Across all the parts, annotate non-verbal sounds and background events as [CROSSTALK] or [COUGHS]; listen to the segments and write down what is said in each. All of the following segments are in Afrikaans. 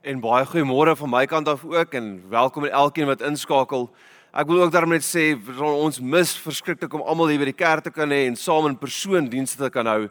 En baie goeiemôre van my kant af ook en welkom aan elkeen wat inskakel. Ek wil ook daarmee sê ons mis verskriklik om almal hier by die kerk te kan hê en saam in persoon dienste te kan hou.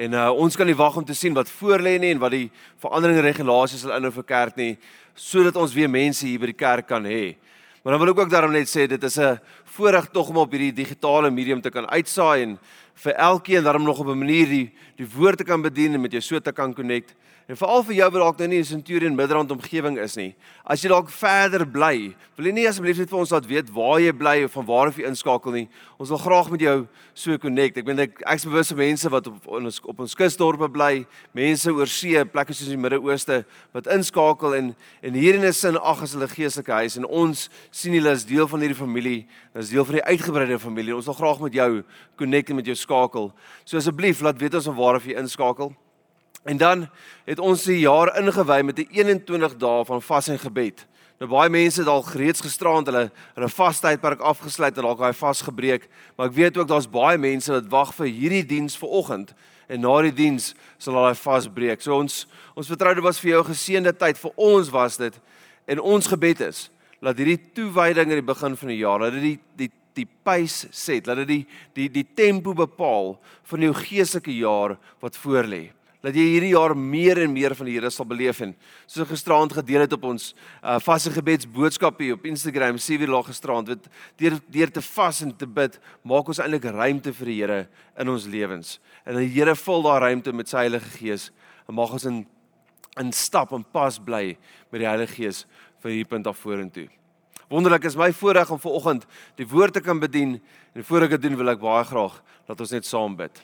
En uh, ons kan nie wag om te sien wat voor lê nie en wat die veranderinge regulasies sal inhou vir kerk nie sodat ons weer mense hier by die kerk kan hê. Maar dan wil ek ook daarom net sê dit is 'n voorreg tog om op hierdie digitale medium te kan uitsaai en vir elkeen daarom nog op 'n manier die die woord te kan bedien en met jou so te kan connect. En veral vir jou wat dalk nou nie in Centurion Midrand omgewing is nie. As jy dalk verder bly, wil jy nie asseblief net vir ons laat weet waar jy bly of van waar af jy inskakel nie. Ons wil graag met jou so connect. Ek weet ek ek's bewus van mense wat op ons op ons kusdorpe bly, mense oor see, plekke soos die Midde-Ooste wat inskakel en en hier in 'n sin ag as hulle geestelike huis en ons sien hulle as deel van hierdie familie, as deel van die uitgebreide familie. Ons wil graag met jou connect en met jou skakel. So asseblief laat weet ons van waar af jy inskakel. En dan het ons die jaar ingewy met 'n 21 dae van vas en gebed. Nou baie mense het al reeds gisterand hulle hulle vastydperk afgesluit en dalk daai vas gebreek, maar ek weet ook daar's baie mense wat wag vir hierdie diens vanoggend en na die diens sal hulle vas breek. So ons ons vertrou dit was vir jou 'n geseënde tyd vir ons was dit en ons gebed is dat hierdie toewyding aan die begin van die jaar, dat dit die die die pace set, dat dit die die die tempo bepaal van jou geestelike jaar wat voorlê dat jy hierdie jaar meer en meer van die Here sal beleef en soos gisteraand gedeel het op ons uh, vaste gebedsboodskap hier op Instagram, sien wie laag gisteraand, weet deur deur te vas en te bid, maak ons eintlik ruimte vir die Here in ons lewens. En die Here vul daai ruimte met sy Heilige Gees en mag ons in in stap en pas bly met die Heilige Gees vir hierdie punt af vorentoe. Wonderlik is my voorreg om vanoggend die woord te kan bedien en voor ek dit doen wil ek baie graag dat ons net saam bid.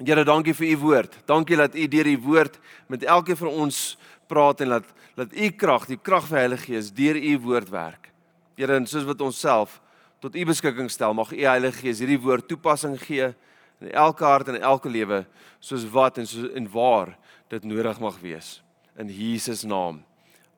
Here, dankie vir u woord. Dankie dat u deur u woord met elkeen van ons praat en laat laat u krag, die krag van die Heilige Gees deur u woord werk. Here, en soos wat ons self tot u beskikking stel, mag u Heilige Gees hierdie woord toepassing gee in elke hart en elke lewe soos wat en soos en waar dit nodig mag wees. In Jesus naam.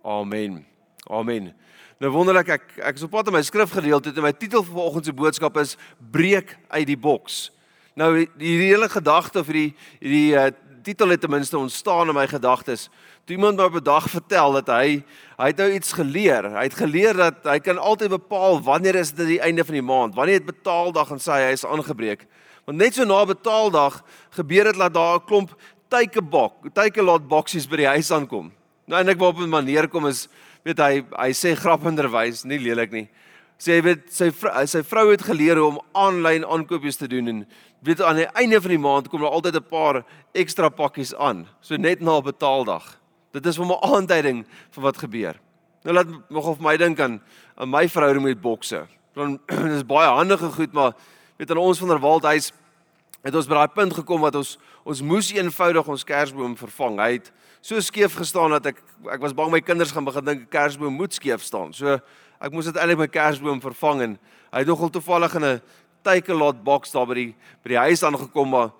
Amen. Amen. Nou wonderlik ek ek is op pad om my skrifgedeelte en my titel vir vanoggend se boodskap is breek uit die boks. Nou hierdie hele gedagte of hierdie hierdie uh, titel het ten minste ontstaan in my gedagtes. Toe iemand my op 'n dag vertel dat hy hy het nou iets geleer. Hy het geleer dat hy kan altyd bepaal wanneer is dit die einde van die maand, wanneer het betaaldag en sê hy is aangebreek. Want net so na betaaldag gebeur dit dat daar 'n klomp teikebok, teikelot boksies by die huis aankom. Nou en ek wou op 'n manier kom is weet hy hy sê grappenderwys, nie lelik nie. Sê hy weet sy vrou sy vrou het geleer hoe om aanlyn aankopies te doen en weet aan die einde van die maand kom daar altyd 'n paar ekstra pakkies aan, so net na betaaldag. Dit is vir my aanduiding van wat gebeur. Nou laat nog of my dink aan aan my verhouding met bokse. Dan [CLEARS THROAT] is baie handige goed, maar weet aan ons van der Waldhuis het ons by daai punt gekom wat ons ons moes eenvoudig ons kersboom vervang. Hy het so skeef gestaan dat ek ek was bang my kinders gaan begin dink 'n kersboom moet skeef staan. So ek moes dit eintlik my kersboom vervang en hy het nogal toevallig in 'n teikelot boks daar by die by die huis aangekom maar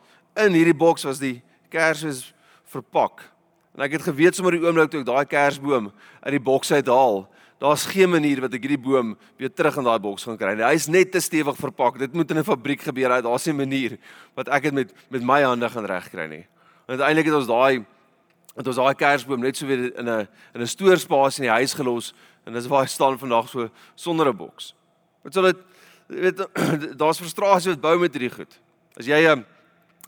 in hierdie boks was die kersies verpak. En ek het geweet sommer die oomblik toe ek daai kersboom uit die boks uithaal, daar's geen manier wat ek hierdie boom weer terug in daai boks gaan kry nie. Hy's net te stewig verpak. Dit moet in 'n fabriek gebeur. Daar's nie 'n manier wat ek dit met met my hande gaan regkry nie. En uiteindelik het ons daai het ons daai kersboom net so weer in 'n in 'n stoorspasie in die huis gelos en dis waar hy staan vandag so sonder 'n boks. Wat sal dit weet [CLEARS THROAT] daar's frustrasie wat bou met hierdie goed. As jy 'n ehm,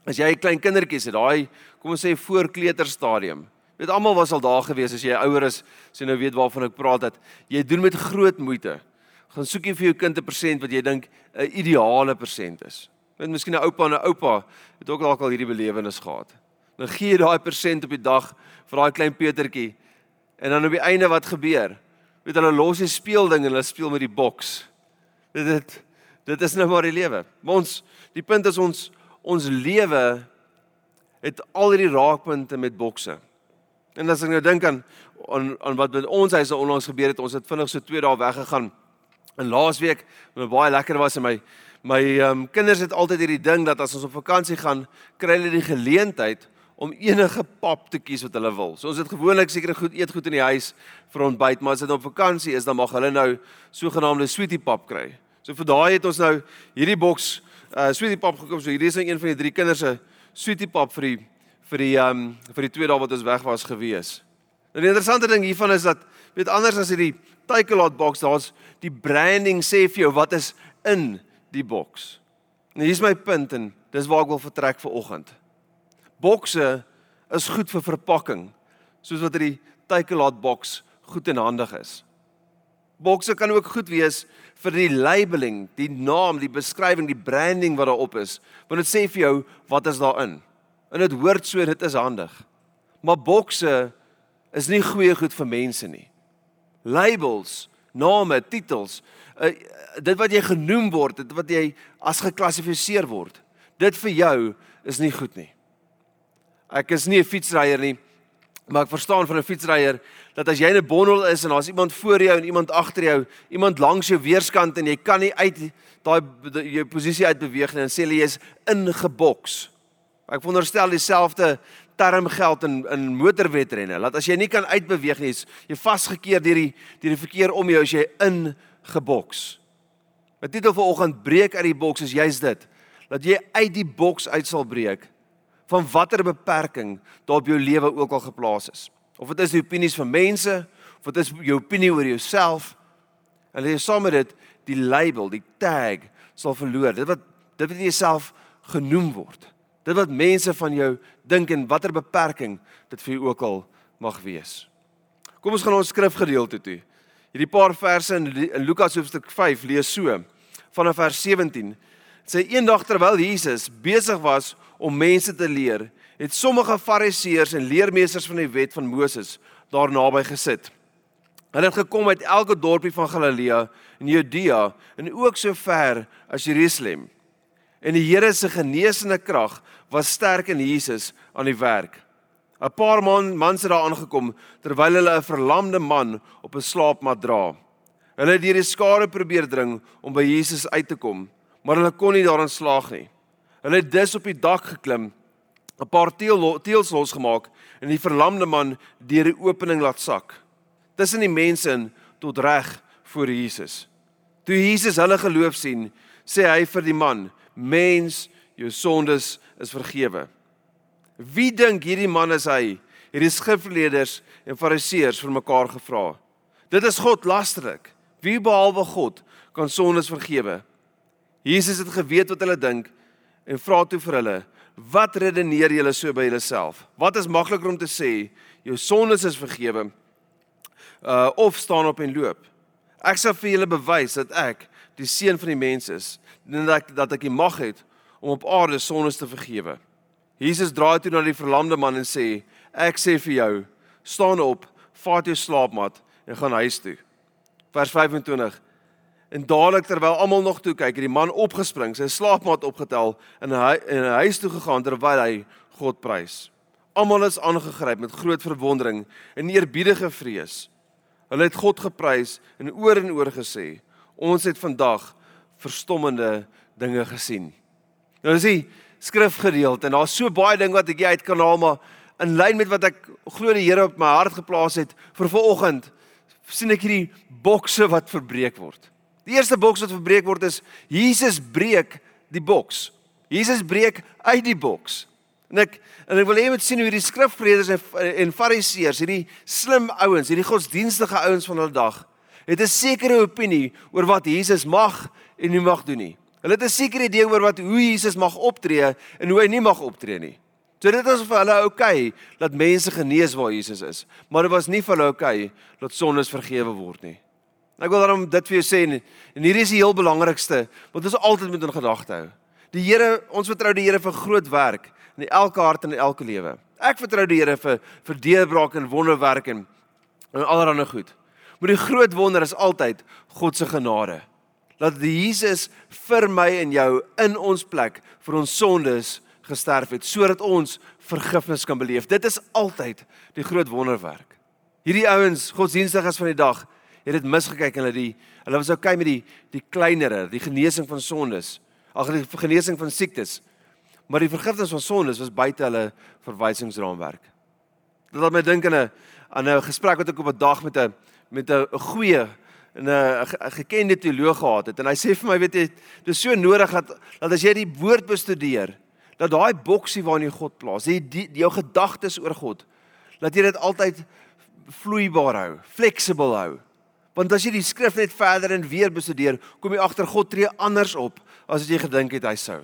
as jy 'n klein kindertjies het, daai kom ons sê voor kleuterstadium. Weet almal was al daar gewees as jy ouer is, as jy nou weet waarvan ek praat dat jy doen met groot moeite. Gaan soek jy vir jou kind 'n persent wat jy dink 'n ideale persent is. Weet miskien 'n oupa en 'n oupa het ook dalk al hierdie belewenis gehad. Dan gee jy daai persent op die dag vir daai klein Petertjie. En dan op die einde wat gebeur? Weet hulle los die speelding en hulle speel met die boks. Dit Dit is nou maar die lewe. Maar ons die punt is ons ons lewe het al hierdie raakpunte met bokse. En as ek nou dink aan aan aan wat met ons huise onlangs gebeur het, ons het vinnig so 2 dae weggegaan. En laasweek, wat baie lekker was en my my um, kinders het altyd hierdie ding dat as ons op vakansie gaan, kry hulle die geleentheid om enige pap te kies wat hulle wil. So ons het gewoonlik seker goed eet goed in die huis vir ontbyt, maar as dit op vakansie is, dan mag hulle nou sogenaamde sweetie pap kry. So vir daai het ons nou hierdie boks uh sweetie pap gekoop. So hierdie is nou een van die drie kinders se sweetie pap vir die vir die um vir die twee dae wat ons weg was gewees. En die interessante ding hiervan is dat weet anders as hierdie Takealot box, daar's die branding sê vir jou wat is in die boks. En hier's my punt en dis waar ek wil vertrek vir oggend. Bokse is goed vir verpakking, soos wat hierdie Takealot box goed en handig is. Bokse kan ook goed wees vir die labeling, die naam, die beskrywing, die branding wat daarop is. Want dit sê vir jou wat is daarin. En dit hoort so, dit is handig. Maar bokse is nie goeie goed vir mense nie. Labels, name, titels, uh, dit wat jy genoem word, dit wat jy as geklassifiseer word, dit vir jou is nie goed nie. Ek is nie 'n fietsryer nie, Maar ek verstaan van 'n fietsryer dat as jy in 'n bondel is en daar's iemand voor jou en iemand agter jou, iemand langs jou weerskant en jy kan nie uit daai jou posisie uit beweeg nie, dan sê hulle jy's ingeboks. Ek wonderstel dieselfde term geld in in motorwedrenne. Laat as jy nie kan uitbeweeg nie, jy vasgekeer deur die deur die verkeer om jou as jy ingeboks. My titel vir oggend breek uit die boks is juist dit. Dat jy uit die boks uit sal breek van watter beperking daar op jou lewe ook al geplaas is. Of dit is die opinies van mense, of dit is jou opinie oor jouself. En jy saam met dit die label, die tag sal verloor. Dit wat dit wat jouself genoem word. Dit wat mense van jou dink en watter beperking dit vir jou ook al mag wees. Kom ons gaan ons skrifgedeelte toe. Hierdie paar verse in, in Lukas hoofstuk 5 lees so vanaf vers 17. Dit sê eendag terwyl Jesus besig was om mense te leer, het sommige fariseërs en leermeesters van die wet van Moses daar naby gesit. Hulle het gekom uit elke dorpie van Galilea en Judea en ook so ver as Jerusalem. En die Here se genesende krag was sterk in Jesus aan die werk. 'n Paar man mans het daar aangekom terwyl hulle 'n verlamde man op 'n slaapmat dra. Hulle het deur die skare probeer dring om by Jesus uit te kom, maar hulle kon nie daarin slaag nie. Hulle het dus op die dak geklim, 'n paar teel teels losgemaak en die verlamde man deur die opening laat sak. Tussen die mense in tot reg voor Jesus. Toe Jesus hulle geloof sien, sê hy vir die man: "Mens, jou sondes is vergewe." Wie dink hierdie man is hy? Hierdie skrifleerders en fariseërs vir mekaar gevra. Dit is God lasterlik. Wie behalwe God kan sondes vergewe? Jesus het geweet wat hulle dink en vra toe vir hulle: "Wat redeneer julle so by julleself? Wat is makliker om te sê: jou sondes is vergewe, uh of staan op en loop? Ek sal vir julle bewys dat ek die seun van die mens is, en dat ek dat ek die mag het om op aarde sondes te vergewe." Jesus draai toe na die verlamde man en sê: "Ek sê vir jou, staan op, vat jou slaapmat en gaan huis toe." Vers 25 En dadelik terwyl almal nog toe kyk, het die man opgespring, sy slaapmat opgetel en hy in 'n huis toe gegaan terwyl hy God prys. Almal is aangegryp met groot verwondering en eerbiedige vrees. Hulle het God geprys en oor en oor gesê: "Ons het vandag verstommende dinge gesien." Nou is die skrifgedeelte en daar's so baie ding wat ek uit kan haal maar in lyn met wat ek glo die Here op my hart geplaas het vir vanoggend sien ek hierdie bokse wat verbreek word. Die eerste boks wat verbreek word is Jesus breek die boks. Jesus breek uit die boks. En ek en ek wil hê jy moet sien hoe hierdie skrifgeleerders en, en fariseërs, hierdie slim ouens, hierdie godsdienstige ouens van hulle dag, het 'n sekere opinie oor wat Jesus mag en nie mag doen nie. Hulle het 'n sekere idee oor wat hoe Jesus mag optree en hoe hy nie mag optree nie. So dit is vir hulle oukei okay, dat mense genees waar Jesus is, maar dit was nie vir hulle oukei okay, dat sondes vergewe word nie. Ek wil daarom dit vir jou sê en, en hierdie is die heel belangrikste wat ons altyd moet in gedagte hou. Die Here, ons vertrou die Here vir groot werk in elke hart en in elke lewe. Ek vertrou die Here vir vir deurbraak en wonderwerk en en allerlei goed. Maar die groot wonder is altyd God se genade. Dat Jesus vir my en jou in ons plek vir ons sondes gesterf het sodat ons vergifnis kan beleef. Dit is altyd die groot wonderwerk. Hierdie ouens, godsdienstiges van die dag, het dit misgekyk en hulle die hulle was okay met die die kleinere, die genesing van sondes, ag die genesing van siektes. Maar die vergifnis van sondes was buite hulle verwysingsraamwerk. Dit laat my dink aan 'n aan 'n gesprek wat ek op 'n dag met 'n met 'n goeie en 'n gekende teoloog gehad het en hy sê vir my weet jy dis so nodig dat dat as jy die woord bestudeer dat daai boksie waarin jy God plaas, die, die jou gedagtes oor God, dat jy dit altyd vloeibaar hou, flexible hou. Want as jy die skrif net verder en weer bestudeer, kom jy agter God tree anders op as wat jy gedink het hy sou.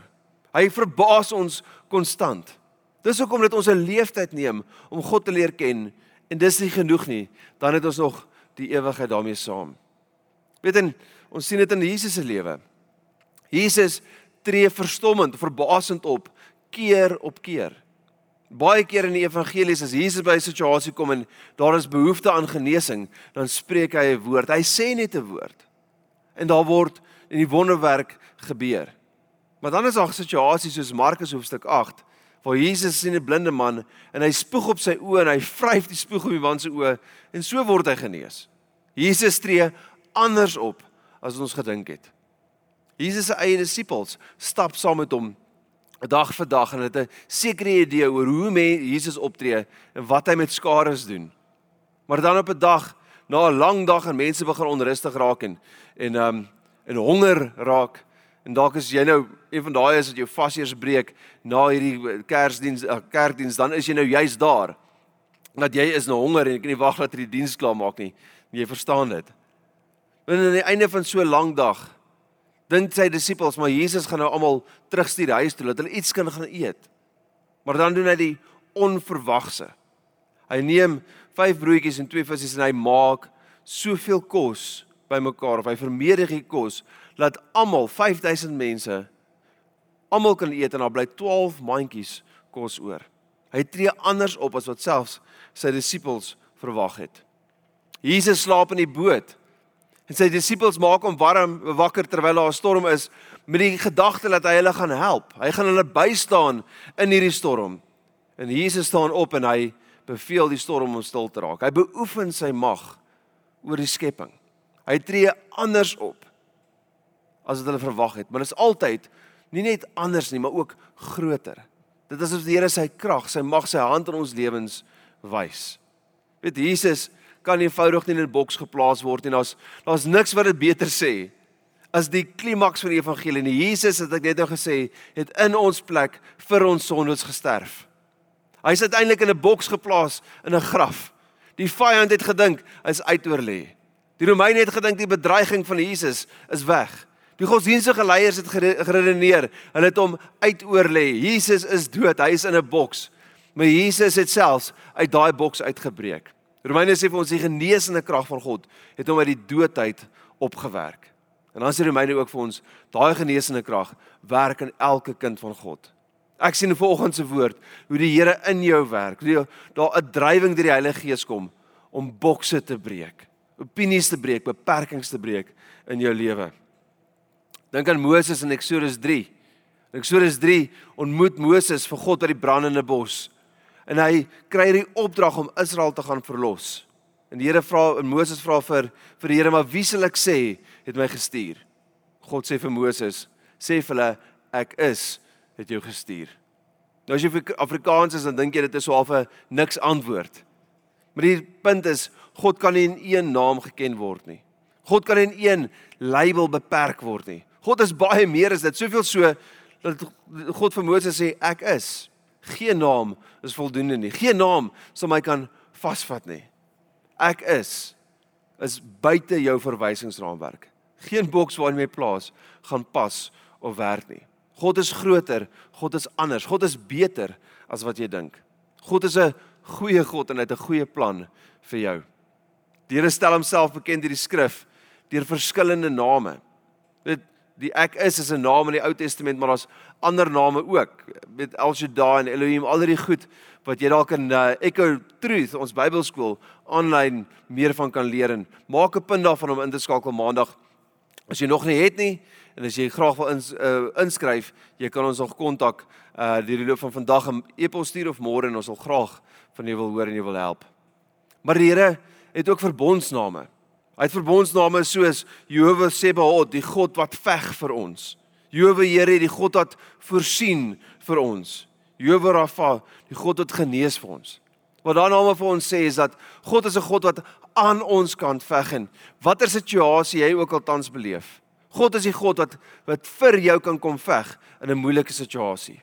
Hy verbaas ons konstant. Dis hoekom dit ons 'n leeftyd neem om God te leer ken en dis nie genoeg nie, dan het ons nog die ewigheid daarmee saam. Weet en ons sien dit in Jesus se lewe. Jesus tree verstommend, verbasend op keer op keer. Baie keer in die evangelies as Jesus by 'n situasie kom en daar is behoefte aan genesing, dan spreek hy 'n woord. Hy sê net 'n woord. En daar word in die wonderwerk gebeur. Maar dan is daar situasies soos Markus hoofstuk 8 waar Jesus sien 'n blinde man en hy spoeg op sy oë en hy vryf die spoeg op die man se oë en so word hy genees. Jesus tree anders op as ons gedink het. Jesus se eie disippels stap saam met hom dag vir dag en het 'n sekere idee oor hoe mense Jesus optree en wat hy met skares doen. Maar dan op 'n dag, na 'n lang dag en mense begin onrustig raak en en um en honger raak en dalk is jy nou een van daai is dat jou vaseers breek na hierdie Kersdiens uh, kerkdiens, dan is jy nou juist daar. Dat jy is nou honger en jy kan nie wag dat jy die diens klaar maak nie. Jy verstaan dit. En aan die einde van so 'n lang dag dink sy disippels maar Jesus gaan nou almal terugstuur huis toe dat hulle iets kan gaan eet. Maar dan doen hy die onverwagse. Hy neem 5 broodjies en 2 visse en hy maak soveel kos bymekaar of hy vermeerder die kos dat almal 5000 mense almal kan eet en daar bly 12 mandjies kos oor. Hy tree anders op as wat selfs sy disippels verwag het. Jesus slaap in die boot. En sy disippels maak hom warm wakker terwyl daar 'n storm is met die gedagte dat hy hulle gaan help. Hy gaan hulle bystaan in hierdie storm. En Jesus staan op en hy beveel die storm om stil te raak. Hy beoefen sy mag oor die skepping. Hy tree anders op as wat hulle verwag het, maar dit is altyd nie net anders nie, maar ook groter. Dit is asof die Here sy krag, sy mag, sy hand in ons lewens wys. Weet Jesus kan eenvoudig nie in 'n boks geplaas word en daar's daar's niks wat dit beter sê as die klimaks van die evangelie. En Jesus het ek net nou gesê, het in ons plek vir ons sondes gesterf. Hy is uiteindelik in 'n boks geplaas in 'n graf. Die vyand het gedink hy's uitoorlê. Die Romeine het gedink die bedreiging van Jesus is weg. Die godsdienstige leiers het geredeneer, hulle het hom uitoorlê. Jesus is dood, hy is in 'n boks. Maar Jesus het selfs uit daai boks uitgebreek. Romeine sê vir ons die genesende krag van God het hom uit die doodheid opgewerk. En dan sê Romeine ook vir ons daai genesende krag werk in elke kind van God. Ek sien in vanoggend se woord hoe die Here in jou werk. Hoe daar 'n drywing deur die Heilige Gees kom om bokse te breek, opinies te breek, beperkings te breek in jou lewe. Dink aan Moses in Eksodus 3. In Eksodus 3 ontmoet Moses vir God by die brandende bos en hy kry die opdrag om Israel te gaan verlos. En die Here vra en Moses vra vir vir die Here, maar wie sal ek sê het my gestuur? God sê vir Moses, sê vir hulle ek is het jou gestuur. Nou as jy Afrikaans is dan dink jy dit is so half 'n niks antwoord. Maar die punt is God kan nie in een naam geken word nie. God kan in een label beperk word nie. God is baie meer as dit. Soveel so dat God vir Moses sê ek is. Geen naam is voldoende nie. Geen naam sal my kan vasvat nie. Ek is is buite jou verwysingsraamwerk. Geen boks waarin jy plaas gaan pas of werk nie. God is groter, God is anders, God is beter as wat jy dink. God is 'n goeie God en hy het 'n goeie plan vir jou. Die Here stel homself bekend deur die skrif deur verskillende name. Die ek is is 'n naam in die Ou Testament, maar daar's ander name ook. Met El Shaddai en Elohim, al die goed wat jy dalk in uh, Echo Truth, ons Bybelskool aanlyn meer van kan leer en maak 'n punt daarvan om in te skakel maandag. As jy nog nie het nie en as jy graag wil ins, uh, inskryf, jy kan ons nog kontak uh deur die loop van vandag 'n e-pos stuur of môre en ons sal graag van jou wil hoor en jou wil help. Maar die Here het ook verbondsname. Hy het verbondsname soos Jehovah Sebaot, die God wat veg vir ons. Jehovah Here, die God wat voorsien vir ons. Jehovah Rafa, die God wat genees vir ons. Wat dan name vir ons sê is dat God is 'n God wat aan ons kant veg en watter situasie jy ook al tans beleef. God is die God wat wat vir jou kan kom veg in 'n moeilike situasie.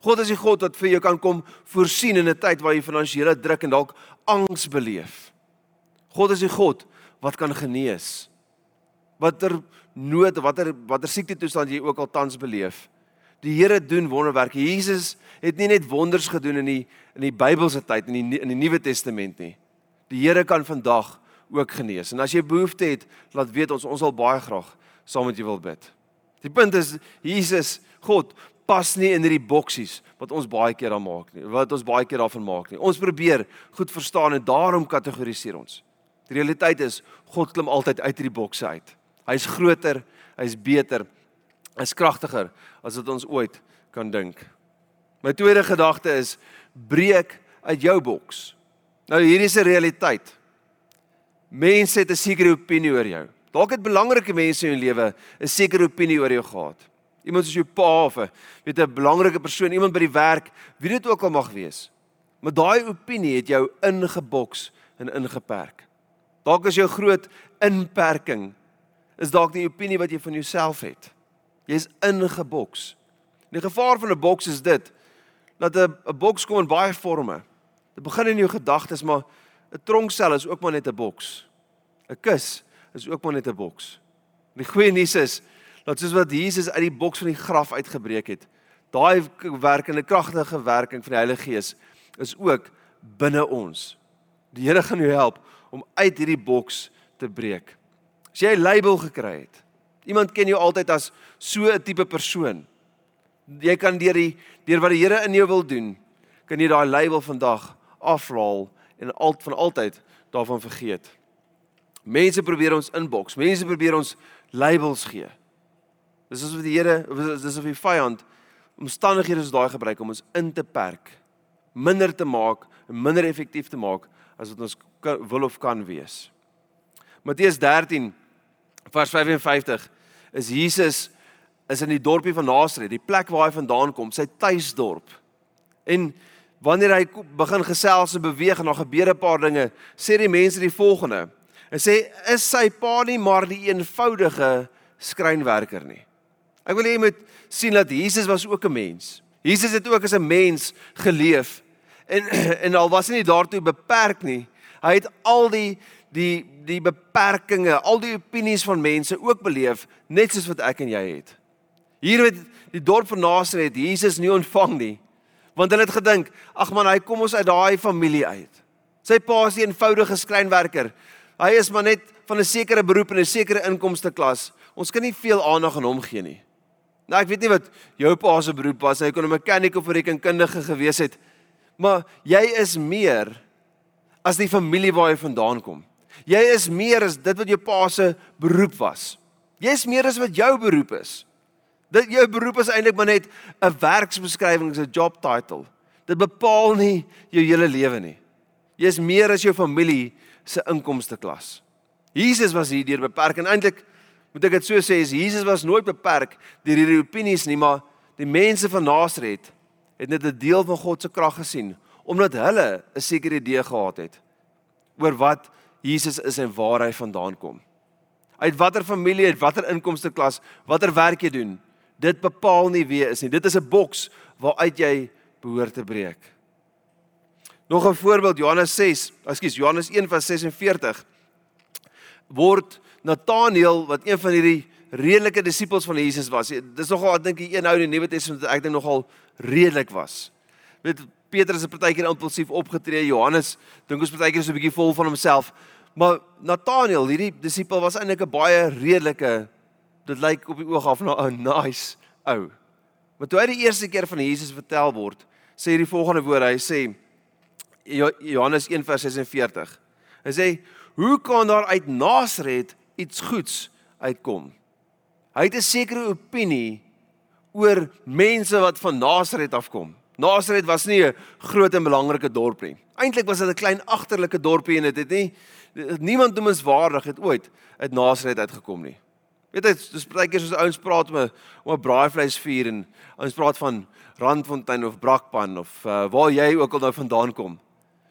God is die God wat vir jou kan kom voorsien in 'n tyd waar jy finansiële druk en dalk angs beleef. God is die God wat kan genees. Watter nood, watter watter siekte toestand jy ook al tans beleef. Die Here doen wonderwerke. Jesus het nie net wonders gedoen in die in die Bybelse tyd in die in die Nuwe Testament nie. Die Here kan vandag ook genees. En as jy behoefte het, laat weet ons ons sal baie graag saam met jou wil bid. Die punt is Jesus, God pas nie in hierdie boksies wat ons baie keer aan maak nie. Wat ons baie keer daarvan maak nie. Ons probeer goed verstaan en daarom kategoriseer ons. Die realiteit is God klim altyd uit hierdie bokse uit. Hy's groter, hy's beter, hy's kragtiger as wat ons ooit kan dink. My tweede gedagte is breek uit jou boks. Nou hierdie is 'n realiteit. Mense het 'n sekere opinie oor jou. Dalk het belangrike mense in jou lewe 'n sekere opinie oor jou gehad. Iemand soos jou pa of 'n weet 'n belangrike persoon, iemand by die werk, wie dit ook al mag wees. Maar daai opinie het jou ingeboks en ingeperk. Dalk is jou groot inperking is dalk die opinie wat jy van jouself het. Jy's ingeboks. Die gevaar van 'n boks is dit dat 'n 'n boks kom in baie forme. Dit begin in jou gedagtes, maar 'n tronksel is ook maar net 'n boks. 'n Kus is ook maar net 'n boks. Die goeie nuus is dat soos wat Jesus uit die boks van die graf uitgebreek het, daai werkende kragtige werking van die Heilige Gees is ook binne ons. Die Here gaan jou help om uit hierdie boks te breek. As jy 'n label gekry het, iemand ken jou altyd as so 'n tipe persoon. Jy kan deur die deur wat die Here in jou wil doen, kan jy daai label vandag aflaal en alt van altyd daarvan vergeet. Mense probeer ons inboks. Mense probeer ons labels gee. Dis asof die Here, dis asof die vyand omstandighede soos daai gebruik om ons in te perk, minder te maak minder effektief te maak as wat ons wil of kan wees. Matteus 13 vers 55 is Jesus is in die dorpie van Nasaret, die plek waar hy vandaan kom, sy tuisdorp. En wanneer hy begin gesels en beweeg en daar gebeur 'n paar dinge, sê die mense die volgende. Hy sê is sy pa nie maar die eenvoudige skrynwerker nie. Ek wil hê jy moet sien dat Jesus was ook 'n mens. Jesus het ook as 'n mens geleef. En [CLEARS THROAT] en al was hy nie daartoe beperk nie. Hy het al die die die beperkings, al die opinies van mense ook beleef net soos wat ek en jy het. Hier met die dorp van Nasaret Jesus nie ontvang nie. Want hulle het gedink, ag man, hy kom ons uit daai familie uit. Sy pa is 'n eenvoudige skrynwerker. Hy is maar net van 'n sekere beroep en 'n sekere inkomste klas. Ons kan nie veel aandag aan hom gee nie. Nou ek weet nie wat jou pa se beroep was. Hy kon 'n mechanic of 'n rekenkundige gewees het. Maar jy is meer as die familie waar jy vandaan kom. Jy is meer as dit wat jou pa se beroep was. Jy is meer as wat jou beroep is. Dit jou beroep is eintlik maar net 'n werksbeskrywing, 'n job title. Dit bepaal nie jou hele lewe nie. Jy is meer as jou familie se inkomste klas. Jesus was hierdeur beperk en eintlik moet ek dit so sê, Jesus was nooit beperk deur hierdie opinies nie, maar die mense van Nasaret het net 'n deel van God se krag gesien omdat hulle 'n sekere idee gehad het oor wat Jesus is en waar hy vandaan kom. Uit watter familie, uit watter inkomste klas, watter werk jy doen, dit bepaal nie wie is nie. Dit is 'n boks waaruit jy behoort te breek. Nog 'n voorbeeld Johannes 6, ekskuus Johannes 1:46 word Nathanael wat een van hierdie redelike disippels van Jesus was. Dis nogal ek dink een ou in die Nuwe Testament ek dink nogal redelik was. Weet Petrus het partykeer impulsief opgetree. Johannes dink ons partykeer is 'n bietjie vol van homself. Maar Nathanael, hierdie disipel was eintlik 'n baie redelike dit lyk op die oog af na 'n nice ou. Maar toe hy die eerste keer van Jesus vertel word, sê hy die volgende woorde. Hy sê Johannes 1:46. Hy sê: "Hoe kan daar uit Nasaret iets goeds uitkom?" Hy het 'n sekere opinie oor mense wat van Nasaret afkom. Nasaret was nie 'n groot en belangrike dorp nie. Eintlik was dit 'n klein agterlike dorpie en dit het nie niemand noemenswaardig het ooit uit Nasaret uitgekom nie. Weet jy, dis baie keer soos ouens praat om 'n om 'n braaivleisvuur en ons praat van Randfontein of Brakpan of uh, waar jy ook al nou vandaan kom.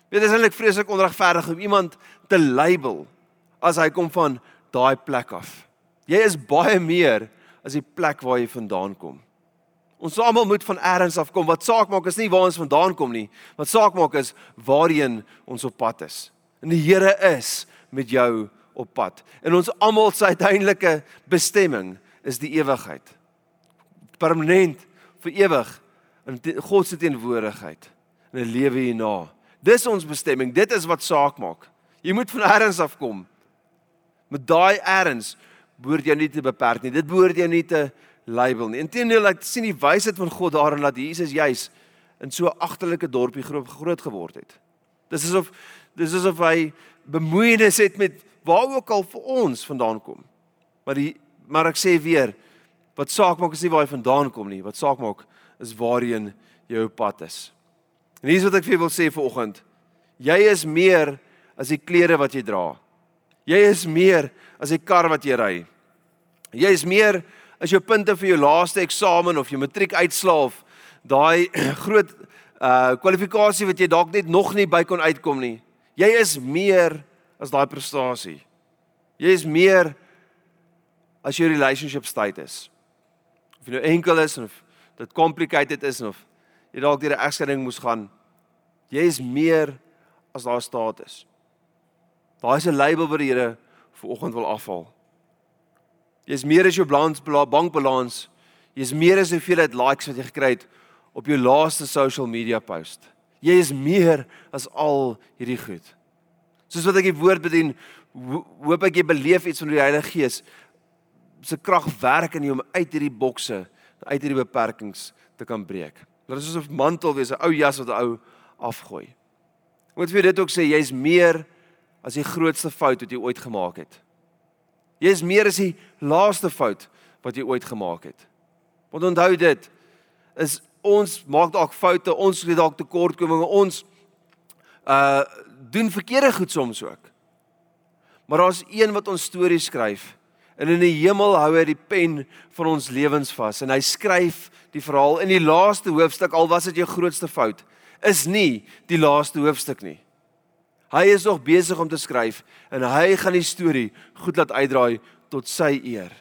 Weet jy, dit is eintlik vreeslik onregverdig om iemand te label as hy kom van daai plek af. Jy is baie meer as die plek waar jy vandaan kom. Ons almal moet van elders af kom. Wat saak maak is nie waar ons vandaan kom nie. Wat saak maak is waarheen ons op pad is. En die Here is met jou op pad. En ons almal se uiteindelike bestemming is die ewigheid. Permanent vir ewig in God se teenwoordigheid in 'n lewe hierna. Dis ons bestemming. Dit is wat saak maak. Jy moet van elders af kom. Met daai elders behoort jy nie te beperk nie. Dit behoort jy nie te label nie. Inteendeel, ek sien die wysheid van God daarin dat Jesus juis in so 'n agterlike dorpie groot geword het. Dis asof dis asof hy bemoeienis het met waar ook al vir ons vandaan kom. Maar die maar ek sê weer, wat saak maak is nie waar jy vandaan kom nie, wat saak maak is waarheen jou pad is. En hier is wat ek vir jou wil sê vanoggend. Jy is meer as die klere wat jy dra. Jy is meer as die kar wat jy ry. Jy is meer as jou punte vir jou laaste eksamen of jou matriekuitslae of daai [CLEARS THROAT] groot uh kwalifikasie wat jy dalk net nog nie by kon uitkom nie. Jy is meer as daai prestasie. Jy is meer as jou relationship status. Of jy nou enkel is of dit complicated is of jy dalk deur 'n egskeiding moes gaan. Jy is meer as daai status. Daai is 'n label wat die Here vir oggend wil afhaal. Jy is meer as jou balans bankbalans. Jy is meer as hoeveel dit likes wat jy gekry het op jou laaste social media post. Jy is meer as al hierdie goed. Soos wat ek die woord bedien, hoop ek jy beleef iets van die Heilige Gees se krag werk in jou om uit hierdie bokse, uit hierdie beperkings te kan breek. Is soos 'n mantel wees, 'n ou jas wat 'n ou afgooi. Ek moet vir dit ook sê, jy's meer as die grootste fout wat jy ooit gemaak het. Jy is meer as die laaste fout wat jy ooit gemaak het. Want onthou dit is ons maak dalk foute, ons het dalk tekortkominge, ons uh doen verkeerde goed soms ook. Maar daar's een wat ons stories skryf. En in die hemel hou hy die pen van ons lewens vas en hy skryf die verhaal in die laaste hoofstuk al was dit jou grootste fout is nie die laaste hoofstuk nie. Hy is nog besig om te skryf en hy gaan die storie goed laat uitdraai tot sy eer.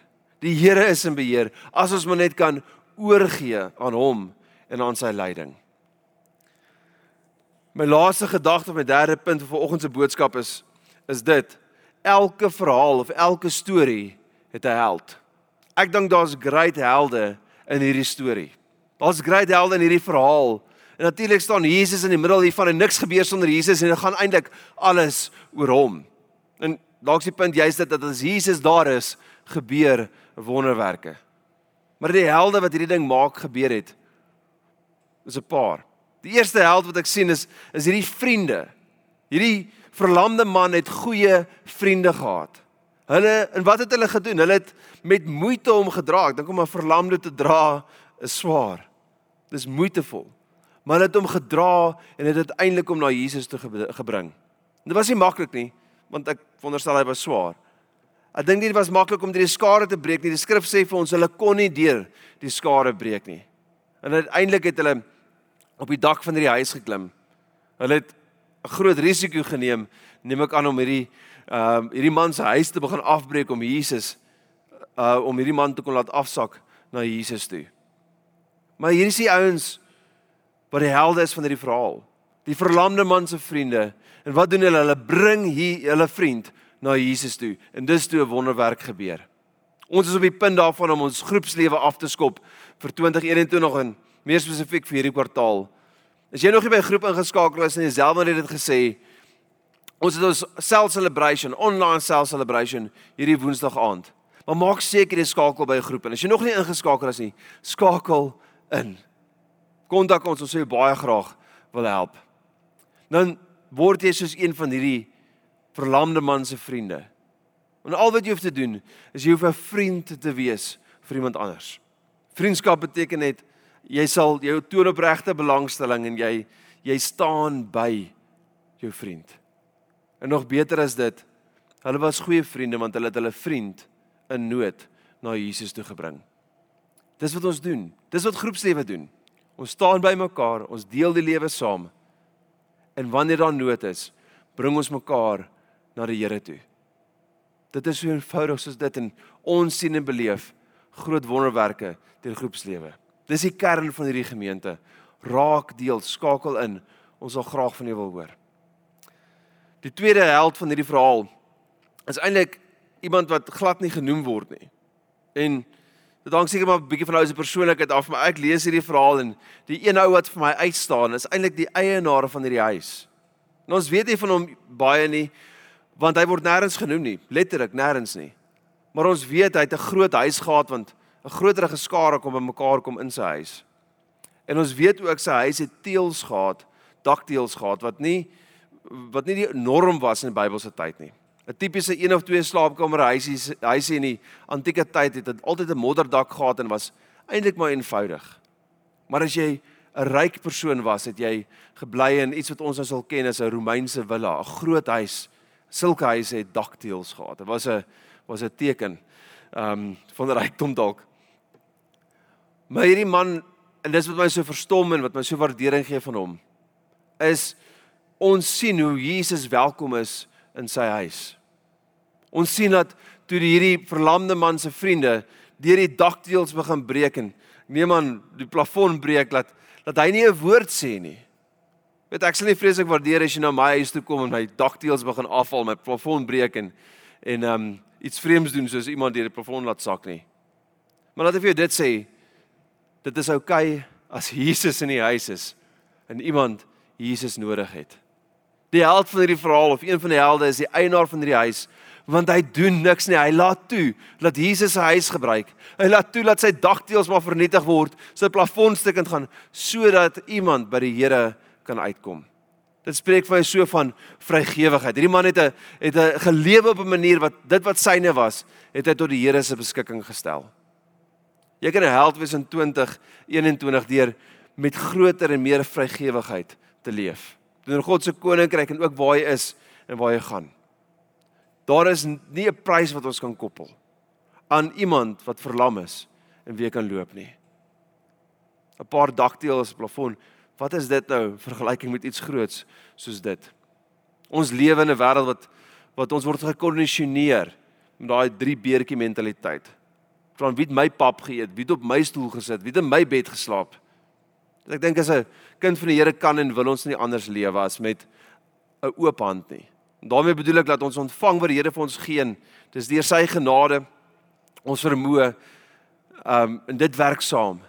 Die Here is in beheer as ons maar net kan oorgee aan hom en aan sy leiding. My laaste gedagte of my derde punt vir vanoggend se boodskap is is dit elke verhaal of elke storie het 'n held. Ek dink daar's groot helde in hierdie storie. Daar's groot helde in hierdie verhaal. Natuurlik staan Jesus in die middel hiervan en niks gebeur sonder Jesus en dit gaan eintlik alles oor hom. En dalk is die punt juist dit dat as Jesus daar is, gebeur wonderwerke. Maar die helde wat hierdie ding maak gebeur het, is 'n paar. Die eerste held wat ek sien is is hierdie vriende. Hierdie verlamde man het goeie vriende gehad. Hulle en wat het hulle gedoen? Hulle het met moeite hom gedra. Ek dink om 'n verlamde te dra is swaar. Dis moeitevol. Maar hulle het hom gedra en het uiteindelik hom na Jesus toe gebring. Dit was nie maklik nie, want ek wonderstel hy was swaar. Ek dink nie dit was maklik om deur die skare te breek nie. Die skrif sê vir ons hulle kon nie deur die skare breek nie. En uiteindelik het hulle op die dak van hierdie huis geklim. Hulle het 'n groot risiko geneem, neem ek aan om hierdie ehm uh, hierdie man se huis te begin afbreek om Jesus uh om hierdie man te kon laat afsak na Jesus toe. Maar hier is die ouens wat die helde is van hierdie verhaal. Die verlamde man se vriende. En wat doen hulle? Hulle bring hier hulle vriend na Jesus toe. En dis toe 'n wonderwerk gebeur. Ons is op die punt daarvan om ons groepslewe af te skop vir 2021 en meer spesifiek vir hierdie kwartaal. As jy nog nie by 'n groep ingeskakel is en jy self net dit gesê, ons het ons self celebration, online self celebration hierdie Woensdag aand. Maar maak seker jy skakel by 'n groep en as jy nog nie ingeskakel is nie, skakel in. Kontak ons, ons sou jou baie graag wil help. Dan word jy soos een van hierdie verlamde man se vriende. En al wat jy hoef te doen is jy hoef 'n vriend te wees vir iemand anders. Vriendskap beteken net jy sal jou toon opregte belangstelling en jy jy staan by jou vriend. En nog beter as dit, hulle was goeie vriende want hulle het hulle vriend in nood na Jesus toe gebring. Dis wat ons doen. Dis wat groepslewe doen. Ons staan by mekaar, ons deel die lewe saam. En wanneer daar nood is, bring ons mekaar na die Here toe. Dit is so eenvoudig soos dit en ons sien en beleef groot wonderwerke deur groepslewe. Dis die kern van hierdie gemeente. Raak deel, skakel in. Ons wil graag van jou wil hoor. Die tweede held van hierdie verhaal is eintlik iemand wat glad nie genoem word nie. En dit hang seker maar 'n bietjie van nou se persoonlikheid af, maar ek lees hierdie verhaal en die een ou wat vir my uitstaan is eintlik die eienaar van hierdie huis. En ons weet nie van hom baie nie want hy word nêrens genoem nie, letterlik nêrens nie. Maar ons weet hy het 'n groot huis gehad want 'n groter geskare kom bymekaar kom in sy huis. En ons weet ook sy huis het teëls gehad, dakteëls gehad wat nie wat nie die norm was in die Bybelse tyd nie. 'n Tipiese een of twee slaapkamer huisies huisie in die antieke tyd het dit altyd 'n modderdak gehad en was eintlik maar eenvoudig. Maar as jy 'n ryk persoon was, het jy gebly in iets wat ons nou sal ken as 'n Romeinse villa, 'n groot huis. Sulke huise het dakteëls gehad. Dit was 'n was 'n teken ehm um, van rykdom dalk. Maar hierdie man en dis wat my so verstom en wat my so waardering gee van hom is ons sien hoe Jesus welkom is in sy huis. Ons sien dat toe hierdie verlamde man se vriende deur die dakteëls begin breek en neem aan die plafon breek dat dat hy nie 'n woord sê nie. Weet ek sal nie vreeslik waardeer as jy na my huis toe kom en my dakteels begin afval, my plafon breek en en um iets vreemds doen soos iemand deur die plafon laat sak nie. Maar laat ek vir jou dit sê, dit is oukei okay as Jesus in die huis is en iemand Jesus nodig het. Die held van hierdie verhaal of een van die helde is die eienaar van hierdie huis want hy doen niks nie. Hy laat toe dat Jesus sy huis gebruik. Hy laat toe dat sy dakteels maar vernietig word, sy plafon stukkend gaan sodat iemand by die Here kan uitkom. Dit spreek vir my so van vrygewigheid. Hierdie man het 'n het 'n gelewe op 'n manier wat dit wat syne was, het hy tot die Here se beskikking gestel. Jy kan 'n held wees in 2021 deur met groter en meer vrygewigheid te leef. Deur God se koninkryk en ook waar hy is en waar hy gaan. Daar is nie 'n prys wat ons kan koppel aan iemand wat verlam is en wie kan loop nie. 'n Paar dakteels op plafon. Wat is dit nou vergelyking met iets groots soos dit? Ons lewe in 'n wêreld wat wat ons word gekondisioneer met daai drie beertjie mentaliteit. Van wie het my pap geëet? Wie het op my stoel gesit? Wie het in my bed geslaap? Ek dink as 'n kind van die Here kan en wil ons nie anders lewe as met 'n oop hand nie. En daarmee bedoel ek dat ons ontvang wat die Here vir ons gee. Dis deur sy genade ons vermoë um en dit werk saam.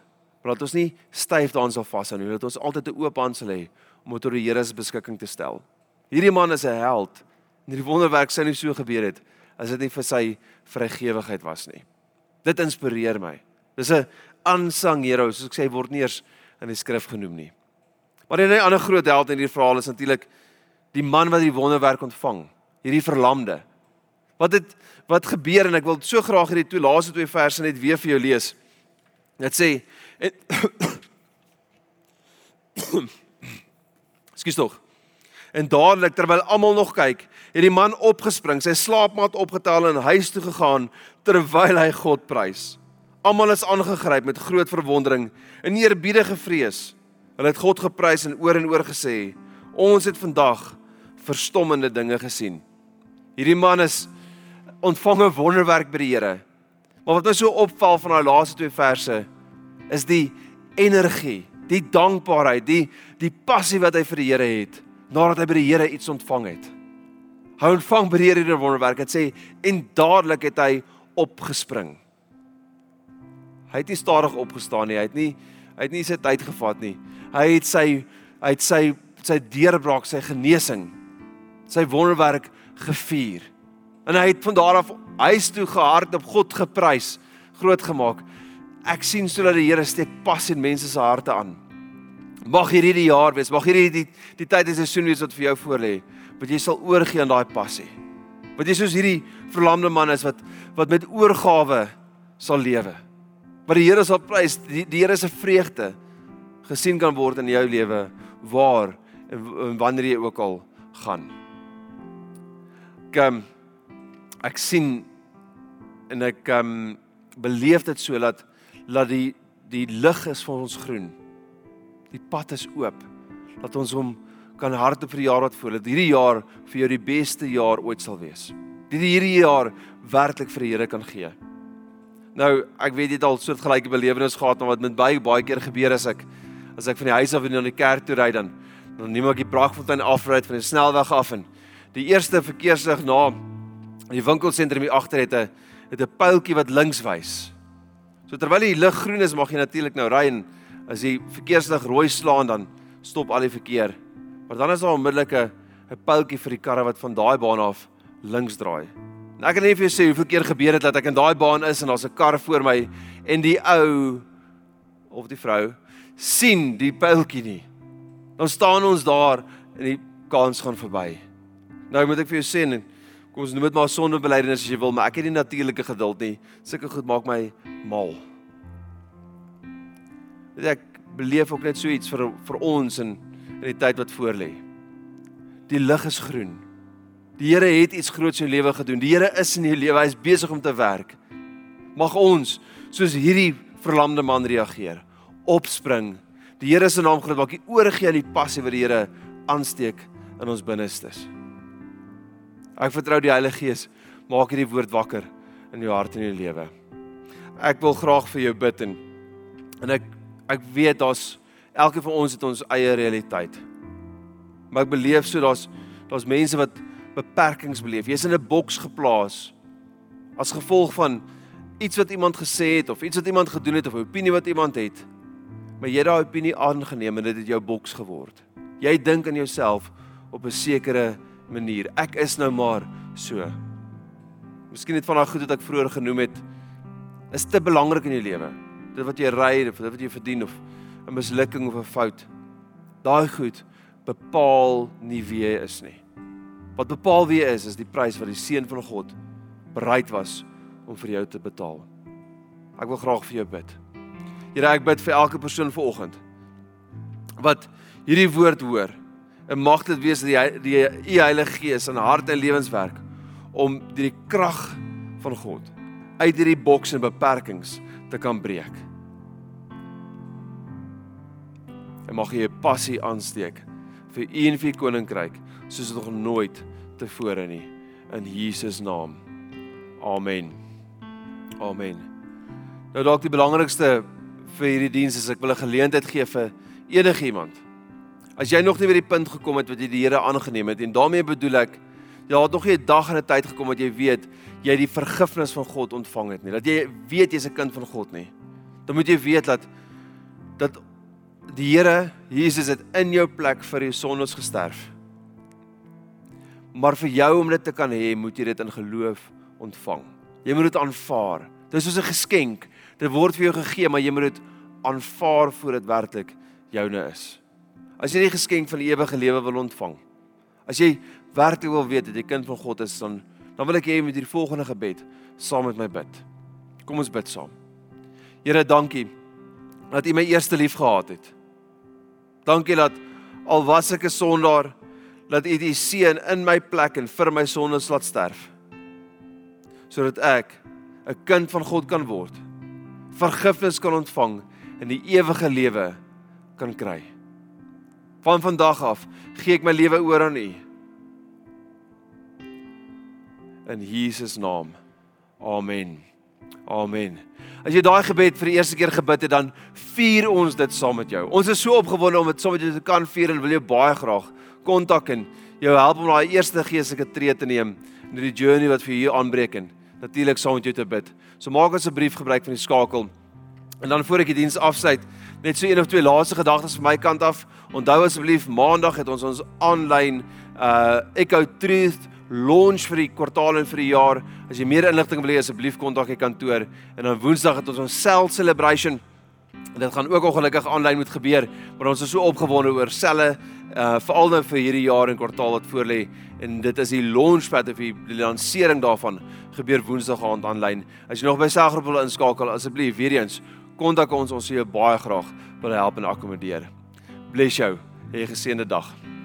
Maar dat ons nie styf daaraan sal vashou nie, dat ons altyd 'n oop hand sal hê om dit tot die Here se beskikking te stel. Hierdie man is 'n held. En die wonderwerk sou nie so gebeur het as dit nie vir sy vrygewigheid was nie. Dit inspireer my. Dis 'n aansang hero, soos ek sê, word nie eers in die skrif genoem nie. Maar 'n ander groot held in hierdie verhaal is natuurlik die man wat die wonderwerk ontvang, hierdie verlamde. Wat het wat gebeur en ek wil so graag hierdie twee laaste twee verse net weer vir jou lees. Dit sê [COUGHS] Skus tog. En dadelik terwyl almal nog kyk, het die man opgespring, sy slaapmat opgetel en huis toe gegaan terwyl hy God prys. Almal is aangegryp met groot verwondering en eerbiedige vrees. Hulle het God geprys en oor en oor gesê: "Ons het vandag verstommende dinge gesien. Hierdie man is ontvang 'n wonderwerk by die Here. Maar wat my so opval van daai laaste twee verse is die energie, die dankbaarheid, die die passie wat hy vir die Here het nadat hy by die Here iets ontvang het. Hy ontvang by die Here hierdie wonderwerk. Dit sê en dadelik het hy opgespring. Hy het nie stadig opgestaan nie. Hy het nie hy het nie sy tyd gevat nie. Hy het sy hy het sy sy deurbraak, sy genesing sy wonderwerk gevier. En hy het van daar af huis toe gehard op God geprys, groot gemaak. Ek sien sodat die Here steek pas in mense se harte aan. Mag hierdie die jaar wees, mag hierdie die die tyd en seisoen wees wat vir jou voorlê, wat jy sal oorgee aan daai passie. Wat jy soos hierdie verlamde man is wat wat met oorgawe sal lewe. Wat die Here sal prys, die, die Here se vreugde gesien kan word in jou lewe waar en wanneer jy ook al gaan um, ek sien en ek um beleef dit so dat dat die die lig is vir ons groen. Die pad is oop. Dat ons hom kan harte vir die jaar wat voor. Dat hierdie jaar vir jou die beste jaar ooit sal wees. Dat hierdie jaar werklik vir die Here kan gee. Nou, ek weet jy het al soortgelyke belewenisse gehad, maar wat met baie baie keer gebeur as ek as ek van die huis af in die kerk toe ry dan dan neem ek die Bragfontein afry van die snelweg af en die eerste verkeerslig na Die winkelsentrum hier agter het 'n het 'n pyltjie wat links wys. So terwyl die lig groen is, mag jy natuurlik nou ry en as die verkeerslig rooi slaan dan stop al die verkeer. Maar dan is daar onmiddellik 'n 'n pyltjie vir die karre wat van daai baan af links draai. En ek kan net vir jou sê hoeveel keer gebeur dit dat ek in daai baan is en daar's 'n kar voor my en die ou of die vrou sien die pyltjie nie. Dan staan ons daar en die kans gaan verby. Nou moet ek vir jou sê en kom ons noem dit maar sondebelydenis as jy wil, maar ek het nie natuurlike geduld nie. Sulke goed maak my mal. Weet ek beleef ook net so iets vir vir ons in in die tyd wat voorlê. Die lig is groen. Die Here het iets groots in jou lewe gedoen. Die Here is in jou lewe. Hy is besig om te werk. Mag ons soos hierdie verlamde man reageer. Opspring. Die Here se naam groot maak. Die oorgee aan die passie wat die Here aansteek in ons binnestes. Ek vertrou die Heilige Gees maak hierdie woord wakker in jou hart en jou lewe. Ek wil graag vir jou bid en en ek ek weet daar's elkeen van ons het ons eie realiteit. Maar ek beleef so daar's daar's mense wat beperkings beleef. Jy's in 'n boks geplaas as gevolg van iets wat iemand gesê het of iets wat iemand gedoen het of 'n opinie wat iemand het. Maar jy het daai opinie aangeneem en dit het jou boks geword. Jy dink aan jouself op 'n sekere manier. Ek is nou maar so. Miskien net van daai goed wat ek vroeër genoem het is te belangrik in jou lewe. Dit wat jy ry of dit wat jy verdien of 'n mislukking of 'n fout. Daai goed bepaal nie wie jy is nie. Wat bepaal wie is is die prys wat die seun van God bereid was om vir jou te betaal. Ek wil graag vir jou bid. Here, ek bid vir elke persoon vanoggend wat hierdie woord hoor. En mag dit wees dat die U Heilige Gees in hart en lewens werk om die krag van God uit hierdie boks en beperkings te kan breek. En mag jy 'n passie aansteek vir U en vir die koninkryk soos nog nooit tevore nie in Jesus naam. Amen. Amen. Nou dalk die belangrikste vir hierdie diens is ek wil 'n geleentheid gee vir enigiemand. As jy nog nie by die punt gekom het wat jy die Here aangeneem het en daarmee bedoel ek jy het nog nie 'n dag en 'n tyd gekom wat jy weet jy die vergifnis van God ontvang het nie. Dat jy weet jy's 'n kind van God nie. Dan moet jy weet dat dat die Here Jesus het in jou plek vir jou sondes gesterf. Maar vir jou om dit te kan hê, moet jy dit in geloof ontvang. Jy moet dit aanvaar. Dit is soos 'n geskenk. Dit word vir jou gegee, maar jy moet dit aanvaar voor dit werklik joune is. As jy die geskenk van die ewige lewe wil ontvang. As jy werklik wil weet dat jy kind van God is, dan dan wil ek hê jy moet hierdie volgende gebed saam met my bid. Kom ons bid saam. Here, dankie dat U my eerste lief gehad het. Dankie dat al was ek 'n sondaar, dat U die seun in my plek en vir my sondes laat sterf. Sodat ek 'n kind van God kan word. Vergifnis kan ontvang en die ewige lewe kan kry. Van vandag af gee ek my lewe oor aan U. In Jesus naam. Amen. Amen. As jy daai gebed vir die eerste keer gebid het, dan vier ons dit saam met jou. Ons is so opgewonde om dit saam met jou te kan vier en wil jou baie graag kontak en jou help om daai eerste geestelike tree te neem in die journey wat vir jou aanbreek en natuurlik saam met jou te bid. So maak asseblief gebruik van die skakel. En dan voor ek die diens afsluit, net so een of twee laaste gedagtes van my kant af. Onthou asseblief maandag het ons ons aanlyn uh Echo Truth launch vir die kwartaal en vir die jaar. As jy meer inligting wil hê, asseblief kontak die kantoor. En dan Woensdag het ons ons cell celebration. Dit gaan ook ongelukkig aanlyn moet gebeur, maar ons is so opgewonde oor selle uh veral nou vir hierdie jaar en kwartaal wat voorlê en dit is die launchpad of die, die lansering daarvan gebeur Woensdag aand aanlyn. As jy nog by selgroep wil inskakel, asseblief weer eens kontak ons, ons sal jou baie graag wil help en akkommodeer. Bless jou. 'n Geseënde dag.